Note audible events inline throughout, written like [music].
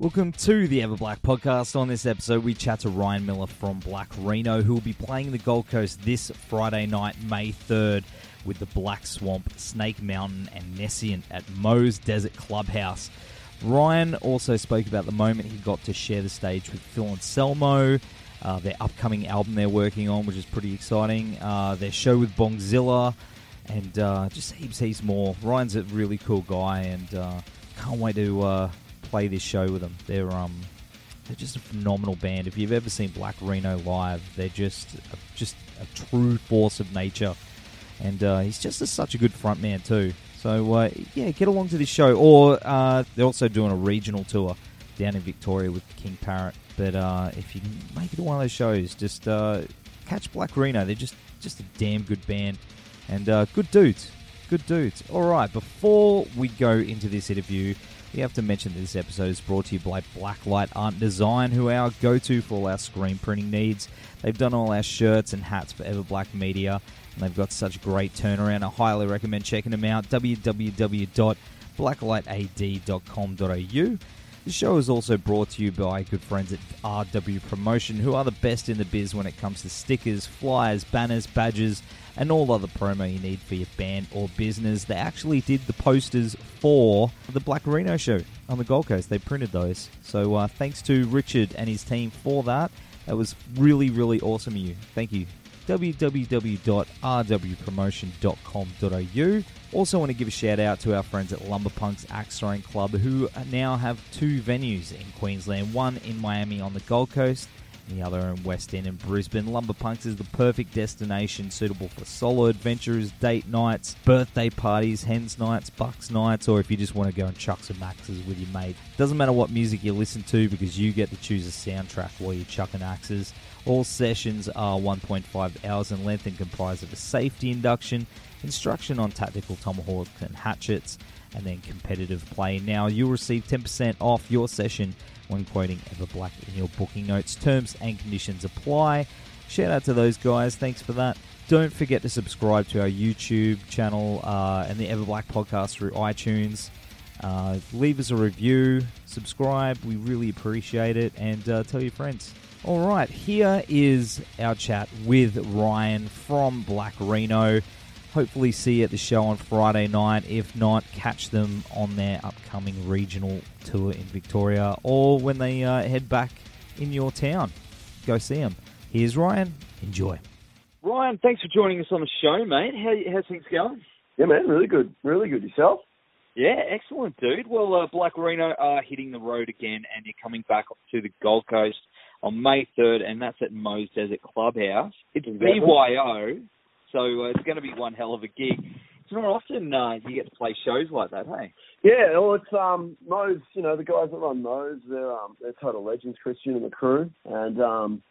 Welcome to the Ever Black podcast. On this episode, we chat to Ryan Miller from Black Rheno, who will be playing the Gold Coast this Friday night, May 3rd, with the Black Swamp, Snake Mountain, and Nescient at Moe's Desert Clubhouse. Ryan also spoke about the moment he got to share the stage with Phil Anselmo, uh, their upcoming album they're working on, which is pretty exciting, uh, their show with Bongzilla, and uh, just heaps, heaps more. Ryan's a really cool guy, and uh, can't wait to uh, play this show with them. They're um, they're just a phenomenal band. If you've ever seen Black Rheno live, they're just a, just a true force of nature, and uh, he's just a, such a good frontman too. So uh, yeah, get along to this show. Or uh, they're also doing a regional tour down in Victoria with King Parrot. But uh, if you make it to one of those shows, just uh, catch Black Rheno. They're just just a damn good band and uh, good dudes. Good dudes. All right, before we go into this interview, we have to mention that this episode is brought to you by Blacklight Art Design, who are our go to for all our screen printing needs. They've done all our shirts and hats for Ever Black Media, and they've got such great turnaround. I highly recommend checking them out. www.blacklightad.com.au. The show is also brought to you by good friends at RW Promotion, who are the best in the biz when it comes to stickers, flyers, banners, badges, and all other promo you need for your band or business. They actually did the posters for the Black Rheno show on the Gold Coast. They printed those. So uh, thanks to Richard and his team for that. That was really, really awesome of you. Thank you. www.rwpromotion.com.au. Also, want to give a shout out to our friends at Lumberpunks Axe Throwing Club, who now have two venues in Queensland one in Miami on the Gold Coast the other in West End and Brisbane. Lumberpunks is the perfect destination suitable for solo adventures, date nights, birthday parties, hens nights, bucks nights, or if you just want to go and chuck some axes with your mate. Doesn't matter what music you listen to because you get to choose a soundtrack while you're chucking axes. All sessions are 1.5 hours in length and comprise of a safety induction, instruction on tactical tomahawks and hatchets, and then competitive play. Now you'll receive 10% off your session when quoting Everblack in your booking notes. Terms and conditions apply. Shout out to those guys. Thanks for that. Don't forget to subscribe to our YouTube channel uh, and the Everblack podcast through iTunes. Uh, leave us a review, subscribe. We really appreciate it, and uh, tell your friends. All right, here is our chat with Ryan from Black Rheno hopefully see you at the show on Friday night. If not, catch them on their upcoming regional tour in Victoria or when they uh, head back in your town. Go see them. Here's Ryan. Enjoy. Ryan, thanks for joining us on the show, mate. How, how's things going? Yeah, man, really good. Really good. Yourself? Yeah, excellent, dude. Well, uh, Black Reno are hitting the road again, and you're coming back to the Gold Coast on May 3rd, and that's at Moe's Desert Clubhouse. It's exactly. BYO, so uh, it's going to be one hell of a gig. It's not often uh, you get to play shows like that, hey? Yeah, well, it's um Moe's. You know, the guys that run Moe's, they're um they're total legends, Christian and the crew, and um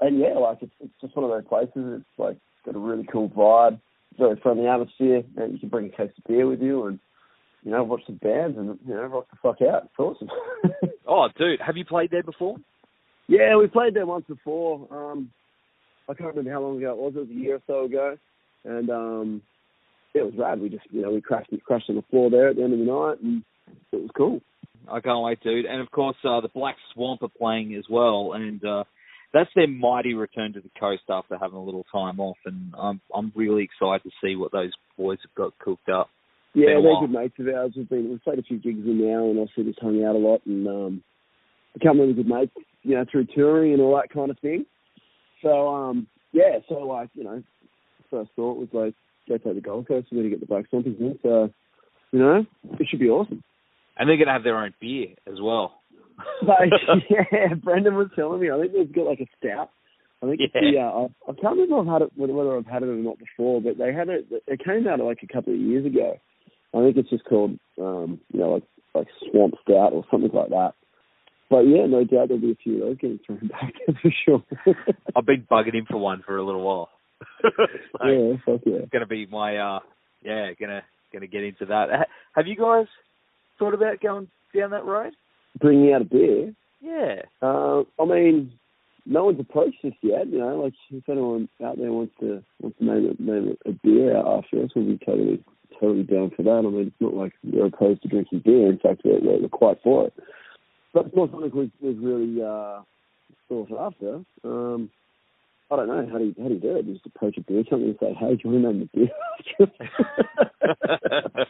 and yeah, like it's it's just one of those places. It's like got a really cool vibe, very friendly atmosphere, and you can bring a case of beer with you and you know watch some bands and you know rock the fuck out. It's awesome. [laughs] oh, dude, have you played there before? Yeah, we played there once before. Um, I can't remember how long ago it was. It was a year or so ago, and um, it was rad. We just you know we crashed crashed on the floor there at the end of the night, and it was cool. I can't wait, dude. And of course, uh, the Black Swamp are playing as well, and uh, that's their mighty return to the coast after having a little time off. And I'm I'm really excited to see what those boys have got cooked up. Yeah, they're good mates of ours. We've been we've played a few gigs in now, and also just hung out a lot and um, become really good mates. You know, through touring and all that kind of thing. So um, yeah, so like you know, first thought was like, go take the Gold Coast. We're gonna get the Black Swampers in. So you know, it should be awesome. And they're gonna have their own beer as well. [laughs] like, yeah, Brendan was telling me. I think they've got like a stout. I think yeah. the, uh, I, I can't remember I've had it whether I've had it or not before, but they had it. It came out like a couple of years ago. I think it's just called, um, you know, like like Swamp Stout or something like that. But yeah, no doubt there'll be a few of those getting thrown [laughs] back for sure. [laughs] I've been bugging him for one for a little while. [laughs] so yeah, fuck yeah. It's gonna be my uh, yeah, gonna gonna get into that. Have you guys thought about going down that road? Bringing out a beer. Yeah. Uh, I mean, no one's approached us yet. You know, like if anyone out there wants to wants to name a, name a beer out after us, we'll be totally totally down for that. I mean, it's not like we're opposed to drinking beer. In fact, we're, we're quite for it. But it's not something we've, we've really uh, thought after. Um, I don't know how do you how do you do it? You just approach a beer company and say, "Hey, do you want to name the beer?" [laughs]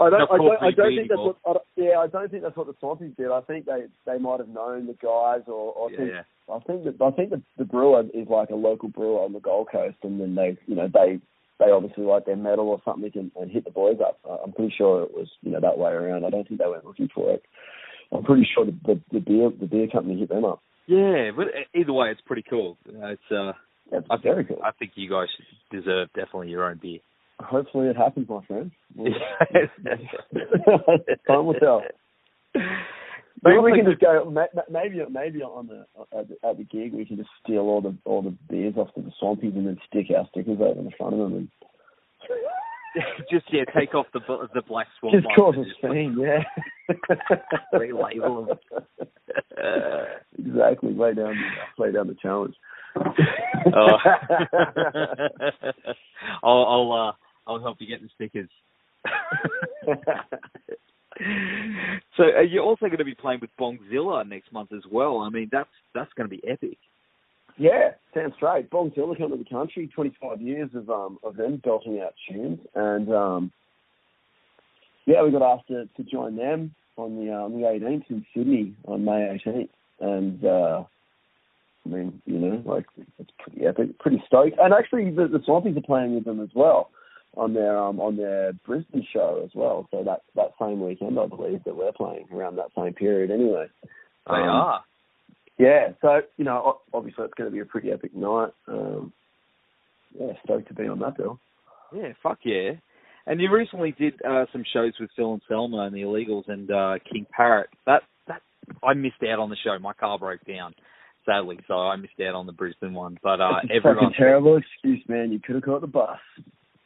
I don't. I don't, I don't think that's what. I yeah, I don't think that's what the Swampies did. I think they they might have known the guys, or, or Yeah, think, yeah. I think that I think that the brewer is like a local brewer on the Gold Coast, and then they you know they they obviously like their medal or something and, and hit the boys up. I'm pretty sure it was you know that way around. I don't think they went looking for it. I'm pretty sure the the, the beer the beer company hit them up. Yeah, but either way, it's pretty cool. It's uh, That's I think, very cool. I think you guys deserve definitely your own beer. Hopefully it happens, my friend. Well, [laughs] [laughs] Time will tell. Maybe we can just go. ma- ma- Maybe maybe on the at, the at the gig we can just steal all the all the beers off the swampies and then stick our stickers over the front of them and [laughs] just yeah, take off the the black swan. just cause a scene. Yeah. [laughs] relabel them. [laughs] exactly. Lay down lay down the challenge. Oh. I'll I'll uh, I'll help you get the stickers. so uh, you're also going to be playing with Bongzilla next month as well. I mean, that's that's going to be epic. Yeah, sounds straight. Bongzilla come to the country, 25 years of um of them belting out tunes, and um yeah, we got asked to, to join them on the uh, on the 18th in Sydney on May 18th, and uh I mean, you know, like it's pretty epic, pretty stoked. And actually, the, the Swampies are playing with them as well on their um on their Brisbane show as well. So that that same weekend, I believe that we're playing around that same period. Anyway, They Um, are. Yeah, so you know, obviously it's going to be a pretty epic night. Um, yeah, stoked to be on that bill. Yeah, fuck yeah. And you recently did uh, some shows with Phil Anselmo and the Illegals and uh, King Parrot. That that I missed out on the show. My car broke down, sadly, so I missed out on the Brisbane one. But uh, It's everyone, fucking terrible excuse, man. You could have caught the bus.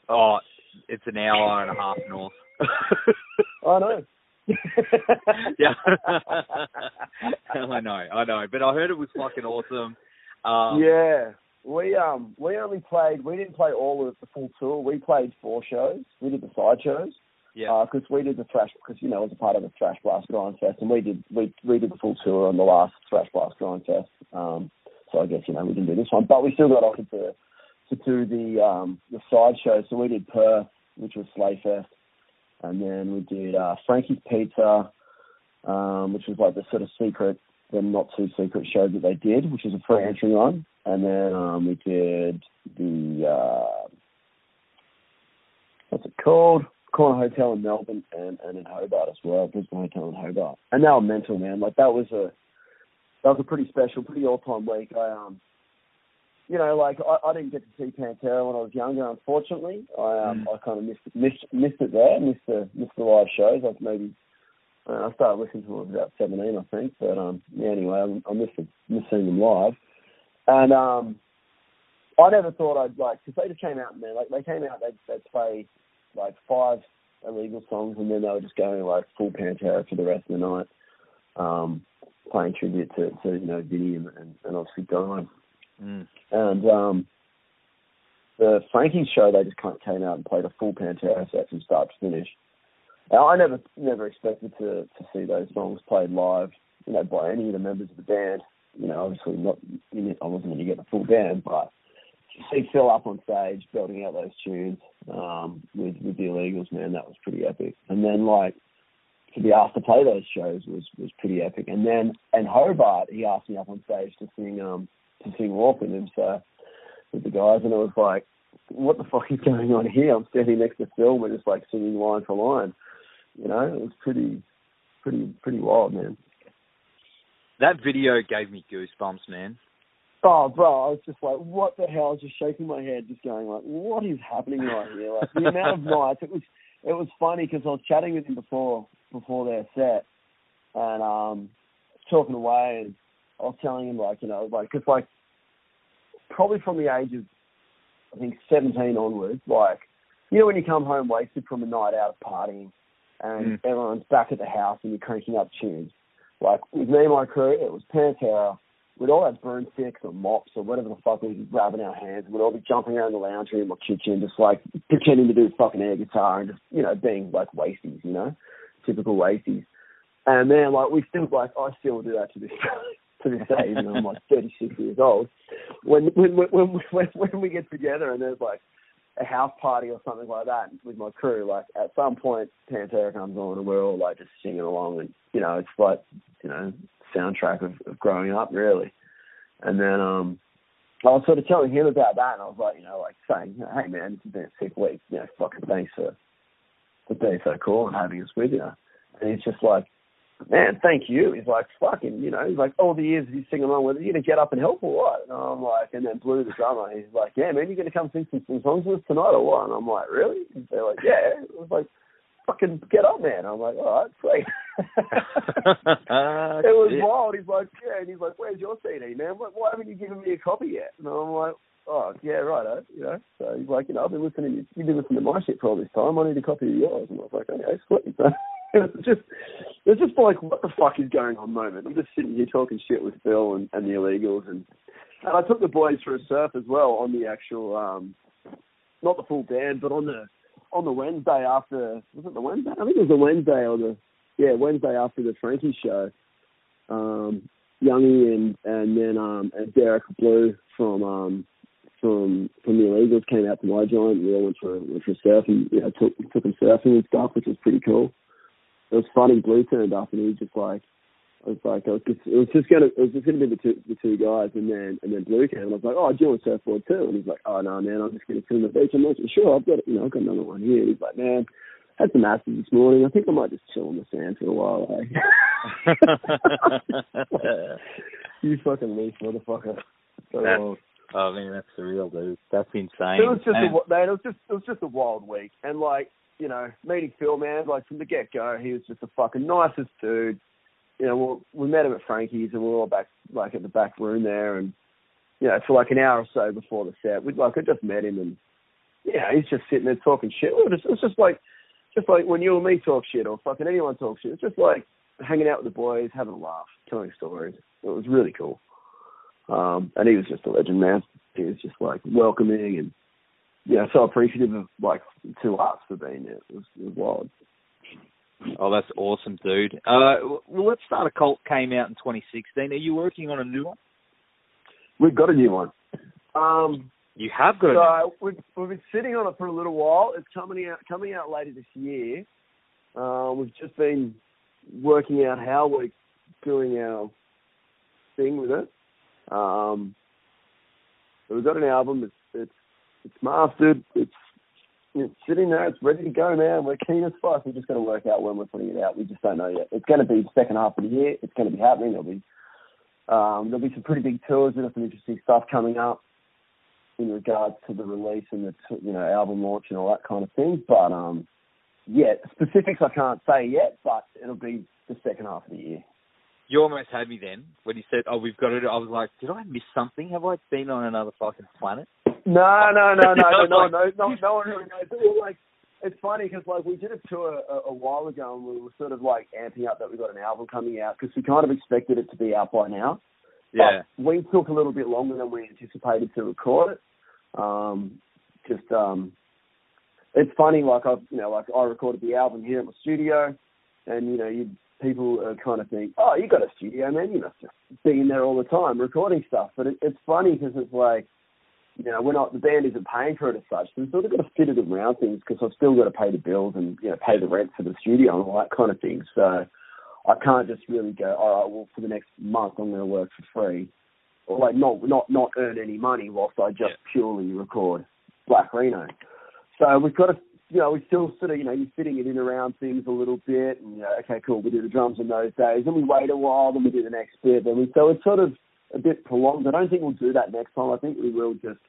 oh, it's an hour and a half north. [laughs] I know. [laughs] yeah, [laughs] I know, I know. But I heard it was fucking awesome. Um, yeah, we um we only played. We didn't play all of the full tour. We played four shows. We did the side shows. yeah. because we did the thrash because you know it was a part of the thrash blast grind fest, and we did we we did the full tour on the last thrash blast grind fest. Um, so I guess you know we didn't do this one, but we still got offered to to do the um the side show. So we did Perth, which was Slayfest, and then we did uh, Frankie's Pizza, um, which was like the sort of secret, the not too secret show that they did, which was a free entry one, and then um, we did the uh, what's it called? Corner Hotel in Melbourne and, and in Hobart as well, Brisbane Hotel in Hobart. And they were mental, man. Like that was a that was a pretty special, pretty all time week. I um you know, like I, I didn't get to see Pantera when I was younger, unfortunately. I um I kinda missed missed missed it there, missed the missed the live shows. I've maybe uh, I started listening to them when I was about seventeen, I think. But um yeah, anyway, I, I missed it, missed seeing them live. And um I never thought I'd like because they just came out, man. Like they came out, they they play like five illegal songs, and then they were just going like full Pantera for the rest of the night, um, playing tribute to, to you know Vinny and, and, and obviously Dylan. Mm. And um, the Frankie's show, they just kind of came out and played a full Pantera set from start to finish. Now, I never never expected to to see those songs played live, you know, by any of the members of the band. You know, obviously not. I wasn't going to get the full band, but to see Phil up on stage belting out those tunes um, with with the Illegals, man, that was pretty epic. And then like to be asked to play those shows was was pretty epic. And then and Hobart, he asked me up on stage to sing um to sing Walk with him, so with the guys, and it was like, what the fuck is going on here? I'm standing next to Phil, we're just like singing line for line. You know, it was pretty pretty pretty wild, man. That video gave me goosebumps, man. Oh, bro, I was just like, what the hell? I was just shaking my head, just going like, what is happening right here? Like the amount of [laughs] nights. It was, it was funny because I was chatting with him before, before their set, and um, talking away, and I was telling him like, you know, like, cause like, probably from the age of, I think, 17 onwards, like, you know, when you come home wasted from a night out of partying, and Mm. everyone's back at the house and you're cranking up tunes. Like with me and my crew, it was Pantera. We'd all have broomsticks or mops or whatever the fuck we was grabbing our hands. We'd all be jumping around the lounge room or kitchen, just like pretending to do fucking air guitar and just, you know, being like wasties, you know, typical wasties. And man, like we still like I still do that to this to this day, even though I'm like 36 years old. When when when when when we get together and there's like a house party or something like that with my crew, like at some point Pantera comes on and we're all like just singing along and you know, it's like, you know, soundtrack of, of growing up really. And then um I was sort of telling him about that and I was like, you know, like saying, Hey man, this has been a sick week, you know, fucking thanks for for being so cool and having us with you. And he's just like, Man, thank you. He's like, fucking, you know, he's like, all the years he's singing along with, you gonna get up and help or what? And I'm like, and then Blue the drummer, he's like, yeah, man, you gonna come sing some, some songs with us tonight or what? And I'm like, really? And they're like, yeah. I was like, fucking get up, man. I'm like, all right, sweet. [laughs] it was Shit. wild. He's like, yeah, and he's like, where's your CD, man? Why, why haven't you given me a copy yet? And I'm like, oh, yeah, right, eh, you know. So he's like, you know, I've been listening. to, You've been listening to my shit for all this time. I need a copy of yours. And I was like, okay, sweet. [laughs] So it was just, it was just like, what the fuck is going on moment. I'm just sitting here talking shit with Phil and, and the illegals, and and I took the boys for a surf as well on the actual, um, not the full band, but on the on the Wednesday after was it the Wednesday? I think it was the Wednesday or the yeah Wednesday after the Frankie show. Um, Youngie and and then um, and Derek Blue from um, from from the illegals came out to my joint. We all went for went for a surf and you know took took them surfing and stuff, which was pretty cool. It was funny. Blue turned up and he was just like. I was like, I was just, it was just gonna, it was just gonna be the two, the two guys, and then, and then Blue came, and I was like, oh, do you want to surfboard too? And he's like, oh no, man, I'm just gonna sit on the beach. I'm like, sure, I've got, you know, I've got another one here. And he's like, man, had some acid this morning. I think I might just chill on the sand for a while. Eh? [laughs] you fucking leaf motherfucker. So, That's- uh, oh man, that's surreal, dude. That's insane. it was just a, man, it was just it was just a wild week, and like you know, meeting Phil, man, like from the get go, he was just the fucking nicest dude. You know, we, met him at Frankie's, and we were all back like at the back room there, and you know, for like an hour or so before the set, we like I just met him, and yeah, he's just sitting there talking shit. It was just like just like when you and me talk shit, or fucking anyone talk shit. It's just like hanging out with the boys, having a laugh, telling stories. It was really cool. Um, and he was just a legend, man. He was just like welcoming and yeah, so appreciative of like to us for being there. It was, it was wild. Oh, that's awesome, dude. Uh, well, let's start. A cult came out in 2016. Are you working on a new one? We've got a new one. Um, You have got. a so we've, we've been sitting on it for a little while. It's coming out coming out later this year. Uh, we've just been working out how we're doing our thing with it. Um, so we've got an album. It's it's it's mastered. It's it's sitting there. It's ready to go, man. We're keen as fuck. We're just going to work out when we're putting it out. We just don't know yet. It's going to be the second half of the year. It's going to be happening. There'll be um, there'll be some pretty big tours. There's some interesting stuff coming up in regards to the release and the you know album launch and all that kind of thing. But um, yeah, specifics I can't say yet. But it'll be the second half of the year. You almost had me then when you said, "Oh, we've got it." I was like, "Did I miss something? Have I been on another fucking planet?" No, no, no, no, no, no, [laughs] no, no, no one really knows. Like, it's funny because like we did a tour a, a while ago and we were sort of like amping up that we got an album coming out because we kind of expected it to be out by now. Yeah. But we took a little bit longer than we anticipated to record it. Um, just um, it's funny. Like I, you know, like I recorded the album here at my studio, and you know, you people are kind of think, oh, you got a studio, man. You must just be in there all the time recording stuff. But it, it's funny because it's like you know, we're not the band isn't paying for it as such. So we've sort of got to fit it around things because I've still got to pay the bills and you know pay the rent for the studio and all that kind of thing. So I can't just really go, all right, well for the next month I'm going to work for free, or like not not not earn any money whilst I just Yeah. purely record Black Rheno. So we've got to. You know, we still sort of, you know, you're fitting it in around things a little bit, and you know, okay, cool, we do the drums in those days, then we wait a while, then we do the next bit, then we, so it's sort of a bit prolonged. I don't think we'll do that next time. I think we will just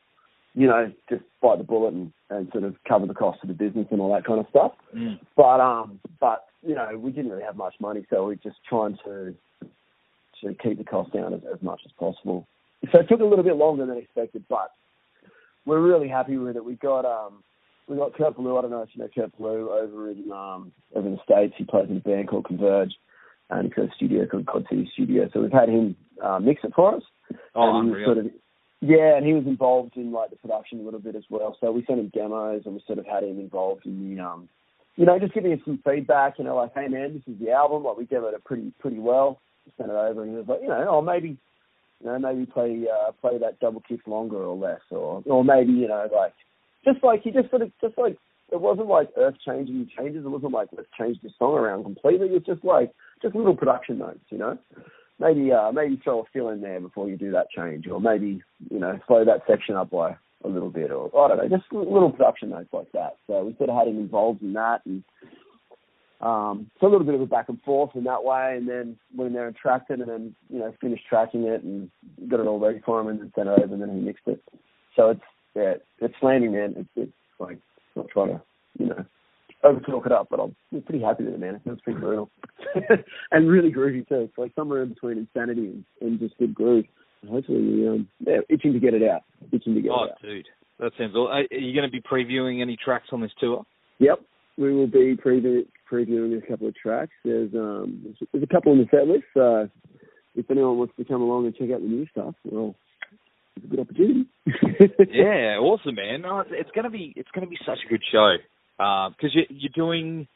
you know, just bite the bullet and, and sort of cover the cost of the business and all that kind of stuff. Mm. But um, but you know, we didn't really have much money, so we're just trying to to keep the cost down as, as much as possible. So it took a little bit longer than expected, but we're really happy with it. We got um, we got Kurt Ballou. I don't know if you know Kurt Ballou over in um, over in the states. He plays in a band called Converge, and a studio called God City Studio. So we've had him uh, mix it for us. Oh, and he was unreal. sort of yeah, and he was involved in like the production a little bit as well. So we sent him demos, and we sort of had him involved in the um, you know, just giving us some feedback. You know, like, hey man, this is the album. Like we demoed it pretty pretty well. Sent it over, and he was like, you know, oh maybe, you know, maybe play uh, play that double kick longer or less, or or maybe you know, like just like he just sort of just like it wasn't like earth changing changes. It wasn't like let's change the song around completely. It's just like just little production notes, you know. Maybe uh maybe throw a fill in there before you do that change, or maybe you know slow that section up by a little bit, or I don't know, just little production notes like that. So we sort of had him involved in that, and um, so a little bit of a back and forth in that way, and then went in there and tracked it, and then you know finished tracking it and got it all ready for him, and then sent it over, and then he mixed it. So it's yeah, it's landing, man. It's, it's like not trying to you know over talk it up, but I'm pretty happy with it, man. It feels pretty brutal [laughs] and really groovy too. It's like somewhere in between insanity and, and just good groove. And hopefully, um, yeah, itching to get it out. Itching to get Oh, it out. dude, that sounds. All, are you going to be previewing any tracks on this tour? Yep, we will be preview, previewing a couple of tracks. There's um, there's, there's a couple on the set list. So if anyone wants to come along and check out the new stuff, well, a good opportunity. [laughs] yeah, awesome, man. No, it's, it's gonna be it's gonna be such a good show because you're, you're doing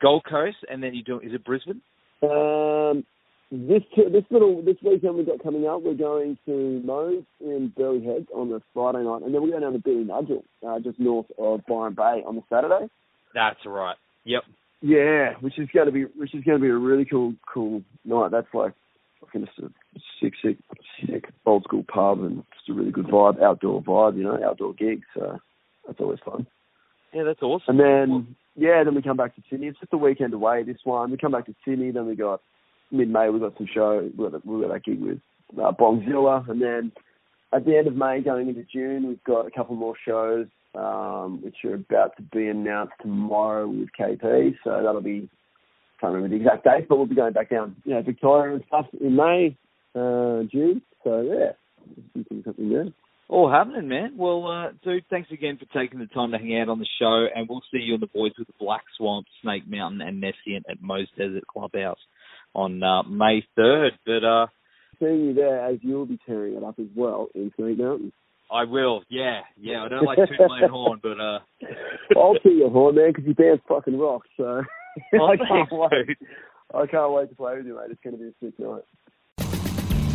Gold Coast and then you're doing is it Brisbane? Um, this this little this weekend we've got coming up, we're going to Moe's in Burleigh Head on the Friday night, and then we're going down to Billinudgel, uh, just north of Byron Bay on the Saturday. That's right. Yep. Yeah, which is going to be which is going to be a really cool cool night. That's like fucking just a sick sick sick old school pub and just a really good vibe, outdoor vibe, you know, outdoor gig. So that's always fun. Yeah, that's awesome. And then yeah, then we come back to Sydney. It's just a weekend away. This one we come back to Sydney. Then we got mid May. We got some show. We got, we got that gig with uh, Bongzilla, and then at the end of May, going into June, we've got a couple more shows, um, which are about to be announced tomorrow with KP. So that'll be can't remember the exact date, but we'll be going back down, you know, Victoria and stuff in May, uh, June. So yeah, something something there. All happening, man. Well, uh, dude, thanks again for taking the time to hang out on the show, and we'll see you and the boys with the Black Swamp, Snake Mountain, and Nescient at Moe's Desert Clubhouse on uh, May third. But uh, Seeing you there as you'll be tearing it up as well in Snake Mountain. I will. Yeah, yeah. I don't like tooting my horn, but uh, [laughs] I'll toot your horn, man, because your band's fucking rock. So [laughs] I can't wait. I can't wait to play with you, mate. It's going to be a sick night.